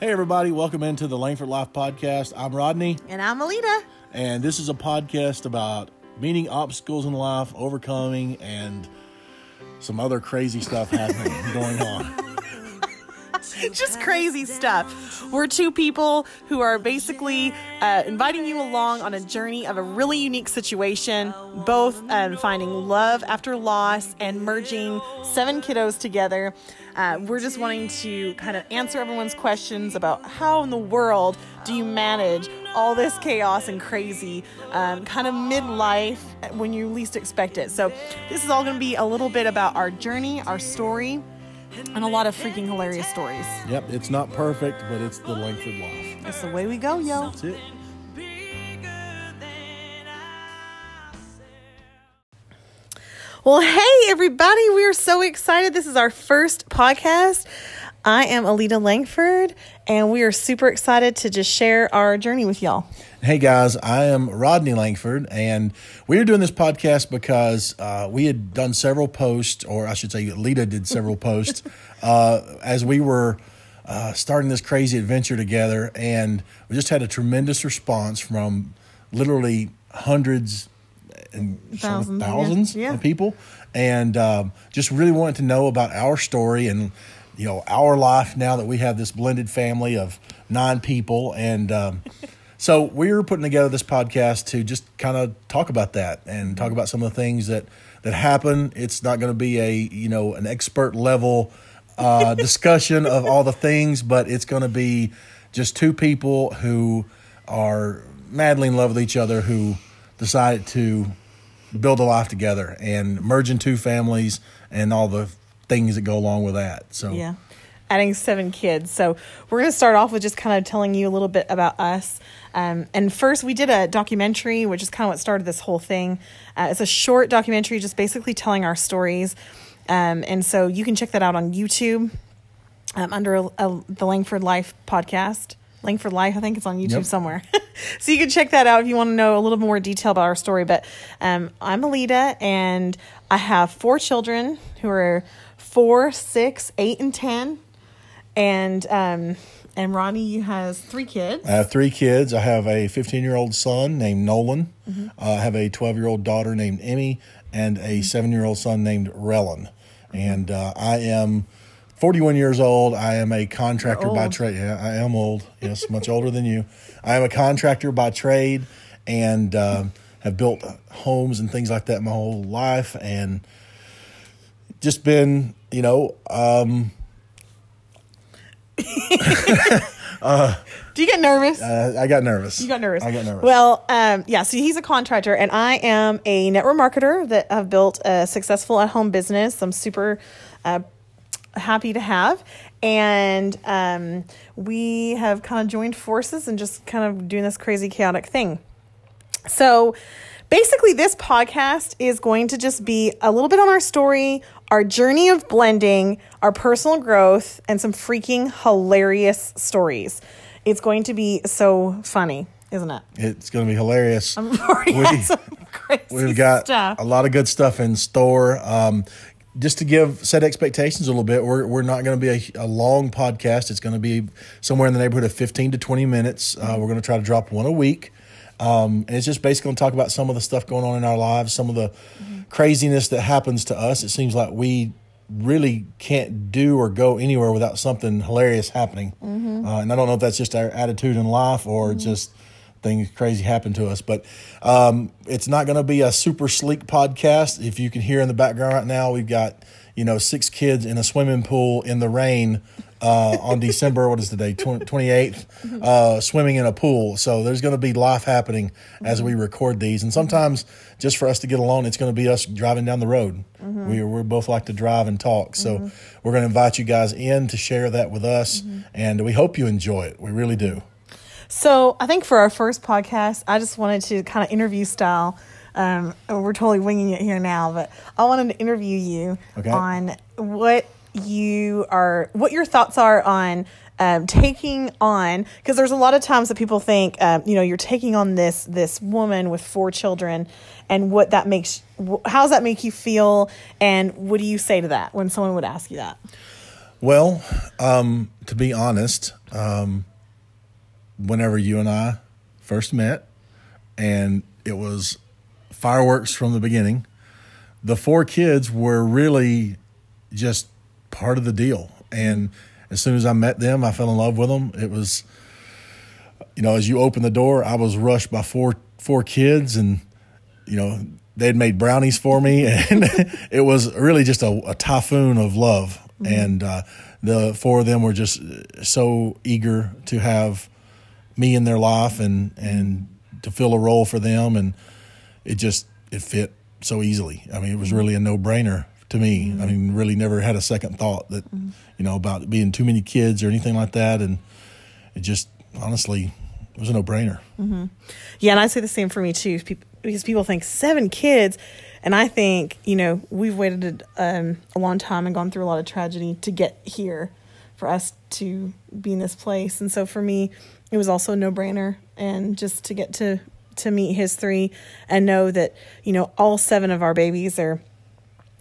Hey, everybody, welcome into the Langford Life Podcast. I'm Rodney, And I'm Alita. and this is a podcast about meeting obstacles in life, overcoming, and some other crazy stuff happening going on. Just crazy stuff. We're two people who are basically uh, inviting you along on a journey of a really unique situation, both um, finding love after loss and merging seven kiddos together. Uh, we're just wanting to kind of answer everyone's questions about how in the world do you manage all this chaos and crazy um, kind of midlife when you least expect it. So, this is all going to be a little bit about our journey, our story, and a lot of freaking hilarious stories. Yep, it's not perfect, but it's the Langford Life. That's the way we go, yo. That's it. Well, hey, everybody. We are so excited. This is our first podcast. I am Alita Langford, and we are super excited to just share our journey with y'all. Hey guys, I am Rodney Langford, and we are doing this podcast because uh, we had done several posts, or I should say, Lita did several posts uh, as we were uh, starting this crazy adventure together, and we just had a tremendous response from literally hundreds and sort of Thousands, yeah. thousands Yeah. of people, and um, just really wanted to know about our story and you know our life now that we have this blended family of nine people, and um, so we're putting together this podcast to just kind of talk about that and talk about some of the things that that happen. It's not going to be a you know an expert level uh, discussion of all the things, but it's going to be just two people who are madly in love with each other who decided to build a life together and merge in two families and all the things that go along with that. So Yeah. Adding seven kids. So we're going to start off with just kind of telling you a little bit about us. Um, and first, we did a documentary, which is kind of what started this whole thing. Uh, it's a short documentary, just basically telling our stories. Um, and so you can check that out on YouTube um, under a, a, the Langford Life podcast. Langford Life, I think it's on YouTube Yep. somewhere. so you can check that out if you want to know a little more detail about our story. But um, I'm Alita, and I have four children who are four, six, eight, and ten. And um, and Ronnie, you has three kids. I have three kids. I have a 15 year old son named Nolan. Uh, I have a 12 year old daughter named Emmy and a seven year old son named Relon. And uh, I am 41 years old. I am a contractor by trade. Yeah, I am old. Yes, much older than you. I am a contractor by trade and um have built homes and things like that my whole life. And just been, you know, um, Do you get nervous? uh, I got nervous. You got nervous. I got nervous. Well, um, yeah. So he's a contractor, and I am a network marketer that have built a successful at-home business. I'm super uh, happy to have, and um, we have kind of joined forces and just kind of doing this crazy chaotic thing. So basically, this podcast is going to just be a little bit on our story, our journey of blending, our personal growth, and some freaking hilarious stories. It's going to be so funny, isn't it? It's going to be hilarious. I've already we, some crazy We've got stuff. a lot of good stuff in store. Um, just to give set expectations a little bit, we're, we're not going to be a, a long podcast. It's going to be somewhere in the neighborhood of 15 to 20 minutes. Uh, we're going to try to drop one a week. Um, and it's just basically going to talk about some of the stuff going on in our lives, some of the craziness that happens to us. It seems like we really can't do or go anywhere without something hilarious happening. Uh, and I don't know if that's just our attitude in life or just things crazy happen to us. But um, it's not going to be a super sleek podcast. If you can hear in the background right now, we've got you know six kids in a swimming pool in the rain uh, on December. What is the day? Twenty eighth. Uh, swimming in a pool. So there's going to be life happening as we record these, and sometimes just for us to get alone, it's going to be us driving down the road. We we both like to drive and talk, so we're going to invite you guys in to share that with us, and we hope you enjoy it. We really do. So I think for our first podcast, I just wanted to kind of interview style. Um, we're totally winging it here now, but I wanted to interview you Okay. on what you are, what your thoughts are on um, taking on, because there's a lot of times that people think, um, you know, you're taking on this this woman with four children, and what that makes, how does that make you feel, and what do you say to that when someone would ask you that? Well, um, to be honest, um, whenever you and I first met, and it was fireworks from the beginning, the four kids were really just part of the deal. And as soon as I met them, I fell in love with them. It was, you know, as you open the door, I was rushed by four four kids, and you know they'd made brownies for me, and it was really just a, a typhoon of love. Mm-hmm. And uh, the four of them were just so eager to have me in their life and and to fill a role for them, and it just it fit so easily. I mean, it was really a no brainer to me. Mm-hmm. I mean, really never had a second thought that mm-hmm. you know about being too many kids or anything like that, and it just honestly it was a no brainer. Mm-hmm. Yeah, and I say the same for me too, because people think seven kids, and I think you know we've waited um, a long time and gone through a lot of tragedy to get here, for us to be in this place, and so for me, it was also a no brainer, and just to get to to meet his three and know that you know all seven of our babies are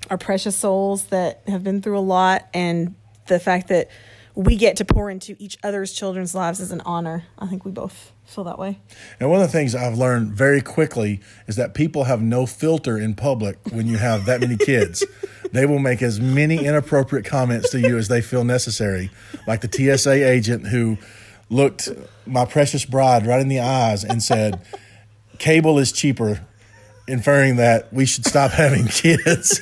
are precious souls that have been through a lot and the fact that we get to pour into each other's children's lives is an honor. I think we both feel that way. And one of the things I've learned very quickly is that people have no filter in public when you have that many kids. they will make as many inappropriate comments to you as they feel necessary, like the TSA agent who looked my precious bride right in the eyes and said, Cable is cheaper inferring that we should stop having kids.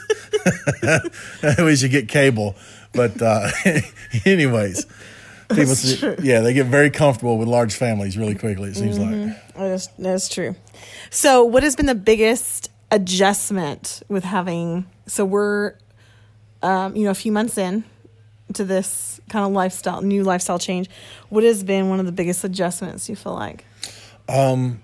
we should get cable. But uh, anyways, people, yeah, they get very comfortable with large families really quickly. It seems mm-hmm. like that's, that's true. So, what has been the biggest adjustment with having? So we're, um, you know, a few months in to this kind of lifestyle, new lifestyle change. What has been one of the biggest adjustments you feel like? Um,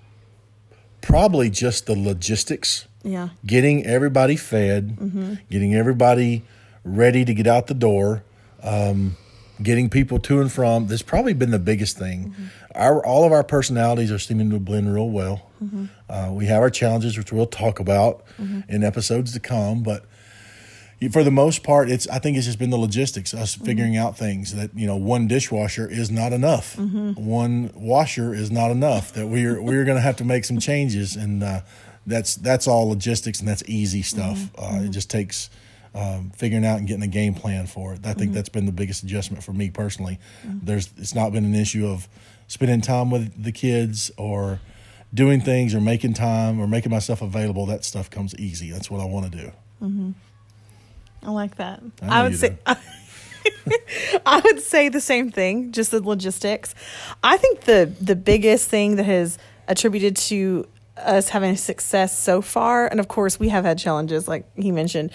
probably just the logistics. Yeah. Getting everybody fed, mm-hmm. getting everybody ready to get out the door, um, getting people to and from. That's probably been the biggest thing. Mm-hmm. Our all of our personalities are seeming to blend real well. Mm-hmm. Uh, we have our challenges, which we'll talk about mm-hmm. in episodes to come, but for the most part, it's I think it's just been the logistics, us mm-hmm. figuring out things that you know one dishwasher is not enough, mm-hmm. one washer is not enough. That we're we're going to have to make some changes, and uh, that's that's all logistics, and that's easy stuff. Mm-hmm. Uh, it mm-hmm. just takes um, figuring out and getting a game plan for it. I think mm-hmm. that's been the biggest adjustment for me personally. Mm-hmm. There's it's not been an issue of spending time with the kids or doing things or making time or making myself available. That stuff comes easy. That's what I want to do. I like that. I, I would say I would say the same thing, just the logistics. I think the the biggest thing that has attributed to us having success so far, and of course we have had challenges like he mentioned,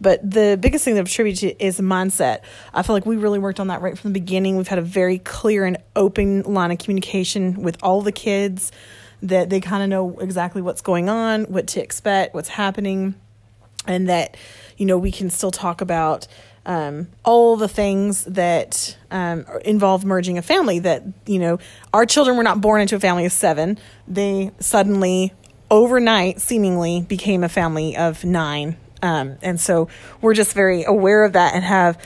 but the biggest thing that attributed to is mindset. I feel like we really worked on that right from the beginning. We've had a very clear and open line of communication with all the kids that they kind of know exactly what's going on, what to expect, what's happening, and that you know, we can still talk about um, all the things that um, involve merging a family. That, you know, our children were not born into a family of seven. They suddenly, overnight, seemingly became a family of nine. Um, and so we're just very aware of that and have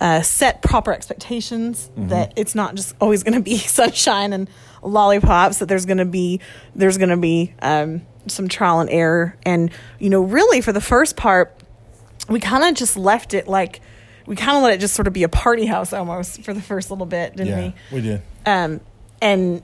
uh, set proper expectations mm-hmm. that it's not just always going to be sunshine and lollipops, that there's going to be, there's going to be, um, some trial and error. And, you know, really for the first part, we kind of just left it like we kind of let it just sort of be a party house almost for the first little bit, didn't yeah, we? We did. Um, and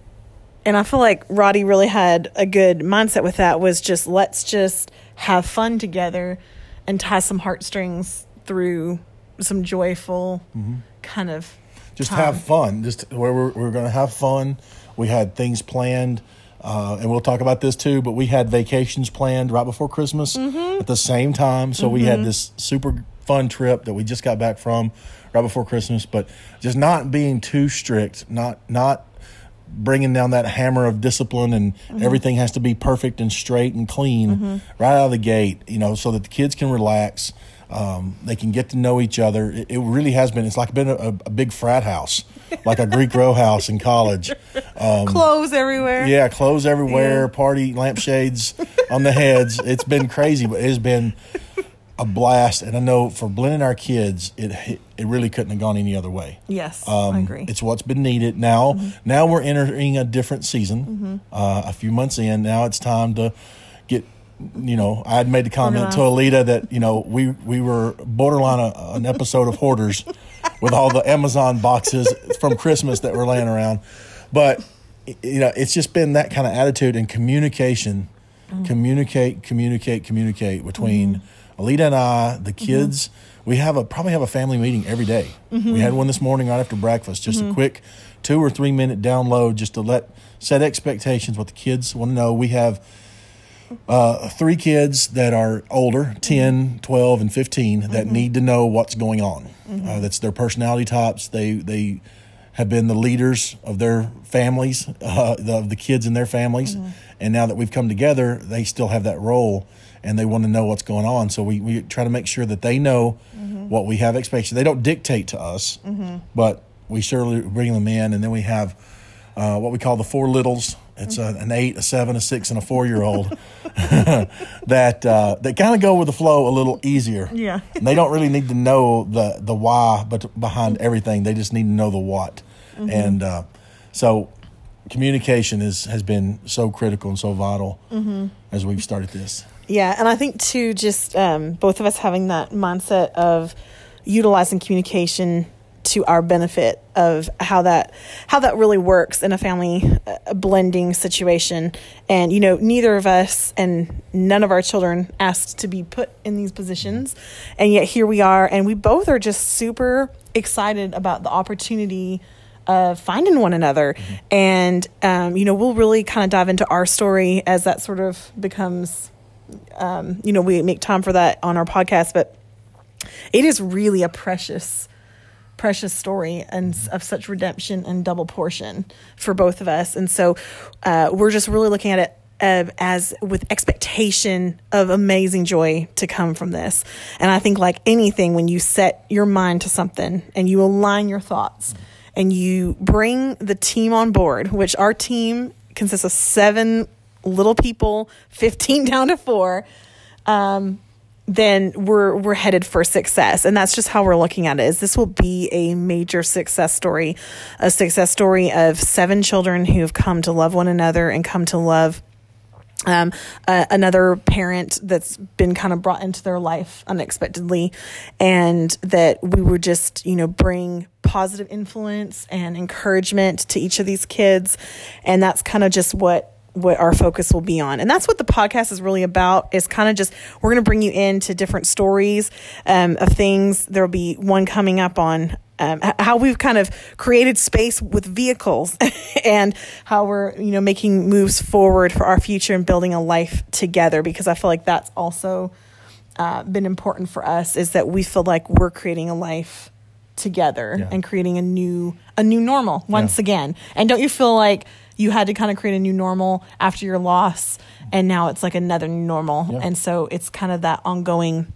and I feel like Roddy really had a good mindset with that. Was just let's just have fun together and tie some heartstrings through some joyful mm-hmm. kind of just time. have fun. Just where we're, we're going to have fun. We had things planned. Uh, and we'll talk about this too, but we had vacations planned right before Christmas mm-hmm. at the same time. So mm-hmm. we had mm-hmm. this super fun trip that we just got back from right before Christmas, but just not being too strict, not, not bringing down that hammer of discipline and mm-hmm. everything has to be perfect and straight and clean mm-hmm. right out of the gate, you know, so that the kids can relax. Um, they can get to know each other. It, it, really has been. It's like been a, a big frat house, like a Greek row house in college. Um, clothes everywhere. Yeah, clothes everywhere. Yeah. Party lampshades on the heads. It's been crazy, but it has been a blast, and I know for blending our kids, it it really couldn't have gone any other way. Yes, Um, I agree. It's what's been needed now. Now we're entering a different season. Uh, a few months in, now it's time to get. You know, I had made the comment to Alita that you know we we were borderline a, an episode of Hoarders with all the Amazon boxes from Christmas that were laying around, but you know it's just been that kind of attitude and communication, mm-hmm. communicate, communicate, communicate between mm-hmm. Alita and I, the mm-hmm. kids. We have a probably have a family meeting every day. We had one this morning right after breakfast, just a quick two or three minute download just to let set expectations what the kids want to know. We have uh, three kids that are older 10 12 and 15 that need to know what's going on. Uh, that's their personality types. They they have been the leaders of their families uh, the, of the kids in their families. And now that we've come together they still have that role and they want to know what's going on. So we, we try to make sure that they know what we have expectations. They don't dictate to us but we surely bring them in. And then we have uh, what we call the four littles. It's a, an eight, a seven, a six, and a four year old that uh, that kind of go with the flow a little easier. Yeah. And they don't really need to know the the why, but behind everything, they just need to know the what. And uh, so, communication is has been so critical and so vital as we've started this. Yeah, and I think too, just um, both of us having that mindset of utilizing communication to our benefit of how that how that really works in a family uh, blending situation. And you know neither of us and none of our children asked to be put in these positions. And yet here we are and we both are just super excited about the opportunity of finding one another. And um, you know we'll really kind of dive into our story as that sort of becomes um, you know, we make time for that on our podcast, but it is really a precious, precious story and of such redemption and double portion for both of us. And so uh, we're just really looking at it uh, as with expectation of amazing joy to come from this. And I think, like anything, when you set your mind to something and you align your thoughts and you bring the team on board, which our team consists of seven little people, 15 down to four, um, then we're we're headed for success. And that's just how we're looking at it is this will be a major success story a success story of seven children who have come to love one another and come to love um, uh, another parent that's been kind of brought into their life unexpectedly, and that we would just, you know, bring positive influence and encouragement to each of these kids, and that's kind of just what what our focus will be on and that's what the podcast is really about is kind of just we're going to bring you into different stories um, of things there'll be one coming up on um, how we've kind of created space with vehicles and how we're you know making moves forward for our future and building a life together because i feel like that's also uh, been important for us is that we feel like we're creating a life together Yeah. and creating a new a new normal once Yeah. again and don't you feel like you had to kind of create a new normal after your loss and now it's like another new normal Yeah. and so it's kind of that ongoing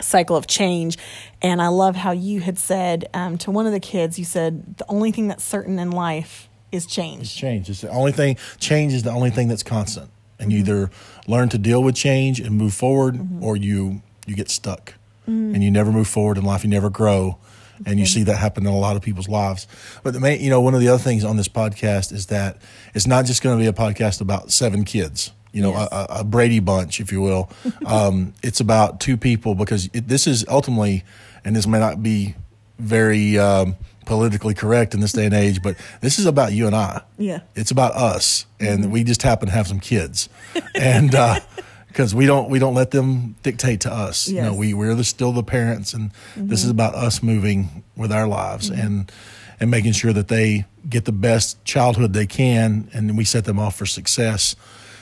cycle of change. And I love how you had said um, to one of the kids, you said, the only thing that's certain in life is change. change. It's the only thing. Change is the only thing that's constant, and you mm-hmm. either learn to deal with change and move forward, mm-hmm. or you you get stuck, mm-hmm. and you never move forward in life. You never grow, and you see that happen in a lot of people's lives. But the main, you know, one of the other things on this podcast is that it's not just going to be a podcast about seven kids. You know, Yes. a, a Brady bunch, if you will. um, it's about two people because it, this is ultimately, and this may not be very um, politically correct in this day and age, but this is about you and I. Yeah. It's about us, and we just happen to have some kids, and because we don't we don't let them dictate to us. You know, we we're the, still the parents, and this is mm-hmm. about us moving with our lives mm-hmm. and and making sure that they get the best childhood they can, and we set them off for success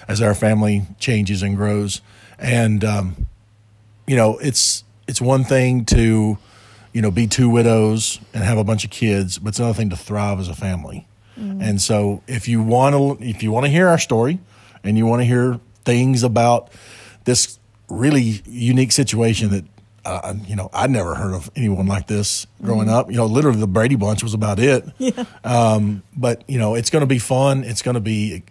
as our family changes and grows. And um, you know, it's it's one thing to you know be two widows and have a bunch of kids, but it's another thing to thrive as a family. Mm-hmm. And so, if you want to, if you want to hear our story, and you want to hear things about this really unique situation that. Uh, you know, I'd never heard of anyone like this growing up. You know, literally the Brady Bunch was about it. Yeah. Um, but you know, it's going to be fun. It's going to be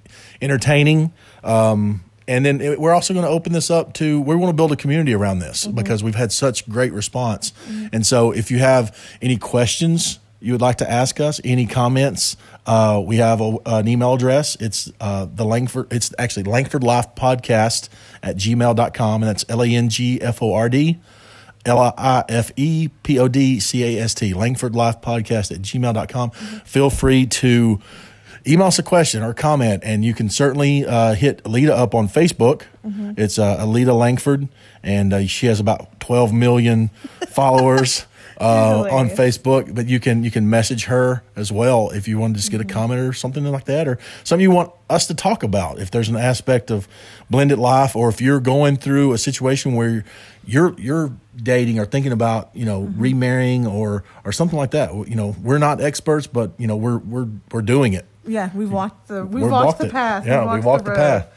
entertaining, um, and then it, we're also going to open this up to we want to build a community around this Mm-hmm. because we've had such great response. And so if you have any questions you would like to ask us, any comments, uh, we have a, an email address. It's uh, the Langford, it's actually Langford Life Podcast at gmail.com. And that's L A N G F O R D. L I F E P O D C A S T, Langford Life Podcast at gmail.com. Feel free to email us a question or comment, and you can certainly uh, hit Alita up on Facebook. It's uh, Alita Langford, and uh, she has about 12 million followers. Uh, on Facebook, but you can you can message her as well if you want to just get a comment or something like that, or something you want us to talk about. If there's an aspect of blended life, or if you're going through a situation where you're you're dating or thinking about you know remarrying or or something like that, you know we're not experts, but you know we're we're we're doing it. Yeah, we've walked the we've We're walked the it. path. Yeah, we've walked the, road. path,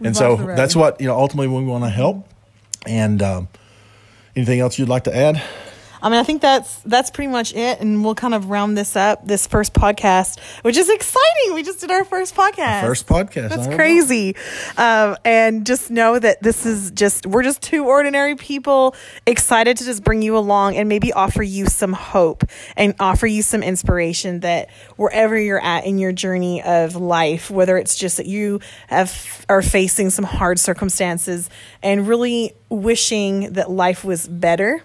We've and so walked the that's what you know. Ultimately, we want to help. And um, anything else you'd like to add? I mean, I think that's that's pretty much it, and we'll kind of round this up. This first podcast, which is exciting. We just did our first podcast. First podcast. That's I don't know. crazy. Um, and just know that this is just, we're just two ordinary people excited to just bring you along and maybe offer you some hope and offer you some inspiration that wherever you're at in your journey of life, whether it's just that you have, are facing some hard circumstances and really wishing that life was better.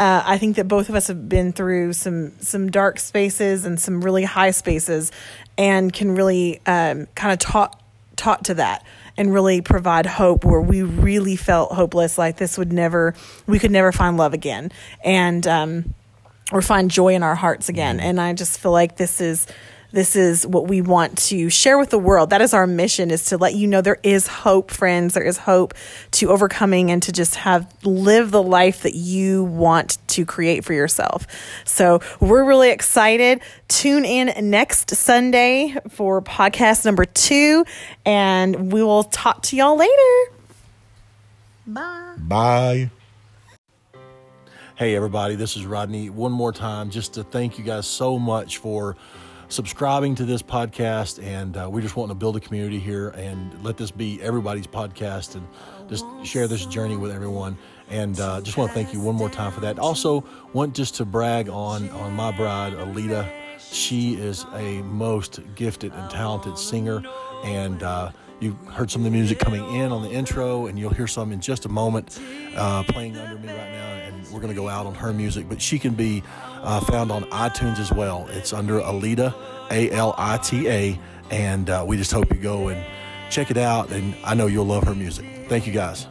Uh, I think that both of us have been through some some dark spaces and some really high spaces, and can really um, kind of talk taught to that and really provide hope where we really felt hopeless like this would never we could never find love again. And um or find joy in our hearts again. And i just feel like this is this is what we want to share with the world. That is our mission is to let you know there is hope friends. There is hope to overcoming and to just have live the life that you want to create for yourself. So we're really excited. Tune in next sunday for podcast number two and we will talk to y'all later. Bye. Bye. Hey, everybody, this is Rodney. One more time, just to thank you guys so much for subscribing to this podcast. And uh, we just want to build a community here and let this be everybody's podcast and just share this journey with everyone. And uh, just want to thank you one more time for that. Also, want just to brag on, on my bride, Alita. She is a most gifted and talented singer. And uh, you heard some of the music coming in on the intro, and you'll hear some in just a moment uh, playing under me right now. And we're going to go out on her music, but she can be uh, found on iTunes as well. It's under Alita, A L I T A, and uh, we just hope you go and check it out. And I know you'll love her music. Thank you guys.